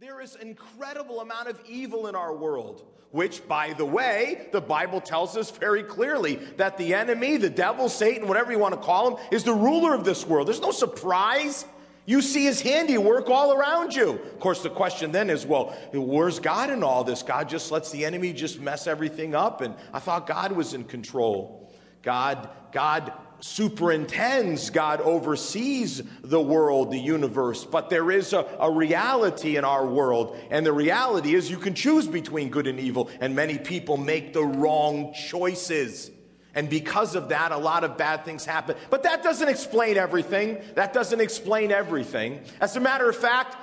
There is incredible amount of evil in our world, which, by the way, the Bible tells us very clearly that the enemy, the devil, Satan, whatever you want to call him, is the ruler of this world. There's no surprise. You see his handiwork all around you. Of course, the question then is, well, where's God in all this? God just lets the enemy just mess everything up, and I thought God was in control. God, God superintends, God oversees the world, the universe, but there is a, a, reality in our world. And the reality is you can choose between good and evil, and many people make the wrong choices. And because of that, a lot of bad things happen. But that doesn't explain everything. That doesn't explain everything. As a matter of fact,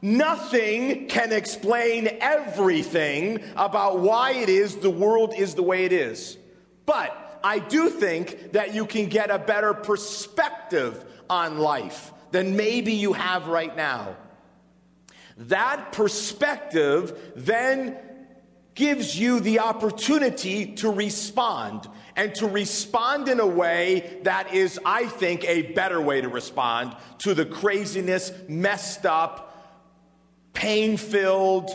nothing can explain everything about why it is the world is the way it is. But I do think that you can get a better perspective on life than maybe you have right now. That perspective then gives you the opportunity to respond and to respond in a way that is, I think, a better way to respond to the craziness, messed up, pain filled,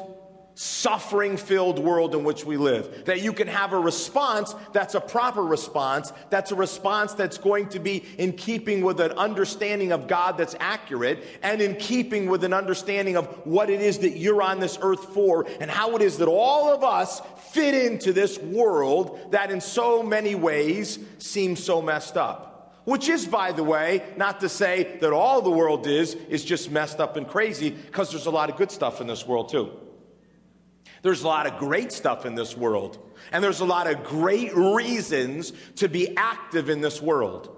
suffering filled world in which we live. That you can have a response that's a proper response, that's a response that's going to be in keeping with an understanding of God that's accurate, and in keeping with an understanding of what it is that you're on this earth for, and how it is that all of us fit into this world that in so many ways seems so messed up. Which is, by the way, not to say that all the world is, is just messed up and crazy, because there's a lot of good stuff in this world too. There's a lot of great stuff in this world, and there's a lot of great reasons to be active in this world.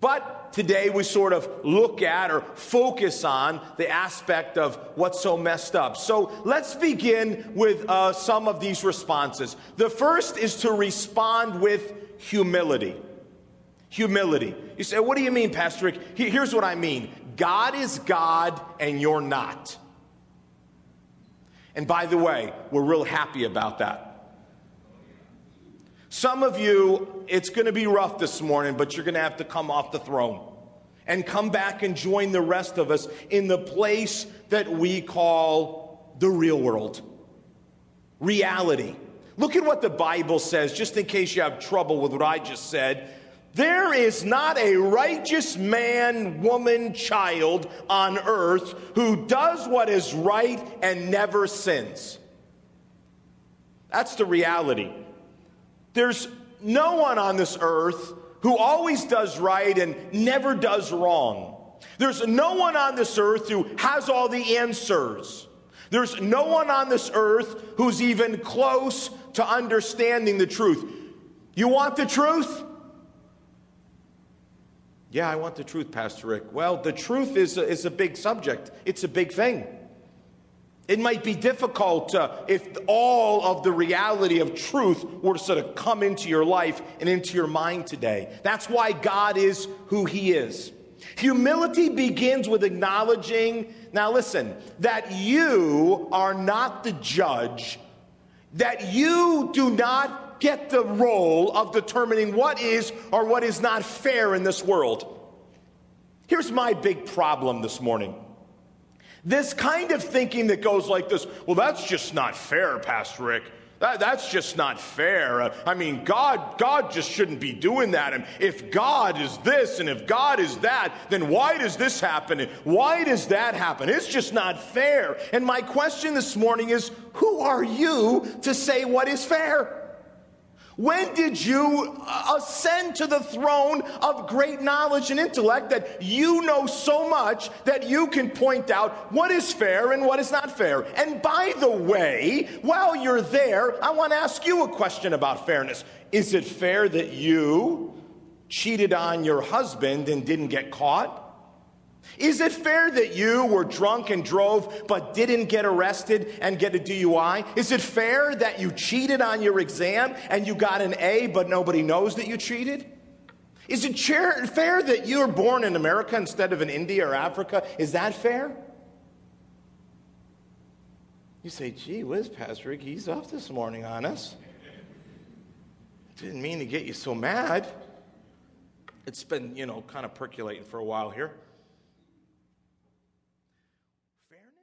But today we sort of look at or focus on the aspect of what's so messed up. So let's begin with uh, some of these responses. The first is to respond with humility. Humility. You say, what do you mean, Pastor Rick? Here's what I mean God is God and you're not. And by the way, we're real happy about that. Some of you, it's going to be rough this morning, but you're going to have to come off the throne and come back and join the rest of us in the place that we call the real world. Reality. Look at what the Bible says, just in case you have trouble with what I just said. There is not a righteous man, woman, child on earth who does what is right and never sins. That's the reality. There's no one on this earth who always does right and never does wrong. There's no one on this earth who has all the answers. There's no one on this earth who's even close to understanding the truth. You want the truth? Yeah, I want the truth, Pastor Rick. Well, the truth is a, is a big subject, it's a big thing. It might be difficult uh, if all of the reality of truth were to sort of come into your life and into your mind today. That's why God is who He is. Humility begins with acknowledging, now listen, that you are not the judge, that you do not get the role of determining what is or what is not fair in this world. Here's my big problem this morning. This kind of thinking that goes like this well, that's just not fair, Pastor Rick. That, that's just not fair. Uh, I mean, God, God just shouldn't be doing that. And if God is this and if God is that, then why does this happen? And why does that happen? It's just not fair. And my question this morning is who are you to say what is fair? When did you uh, ascend to the throne of great knowledge and intellect that you know so much that you can point out what is fair and what is not fair? And by the way, while you're there, I want to ask you a question about fairness. Is it fair that you cheated on your husband and didn't get caught? Is it fair that you were drunk and drove but didn't get arrested and get a DUI? Is it fair that you cheated on your exam and you got an A but nobody knows that you cheated? Is it fair that you were born in America instead of in India or Africa? Is that fair? You say, gee whiz, Pastor Rick, he's off this morning on us. Didn't mean to get you so mad. It's been, you know, kind of percolating for a while here.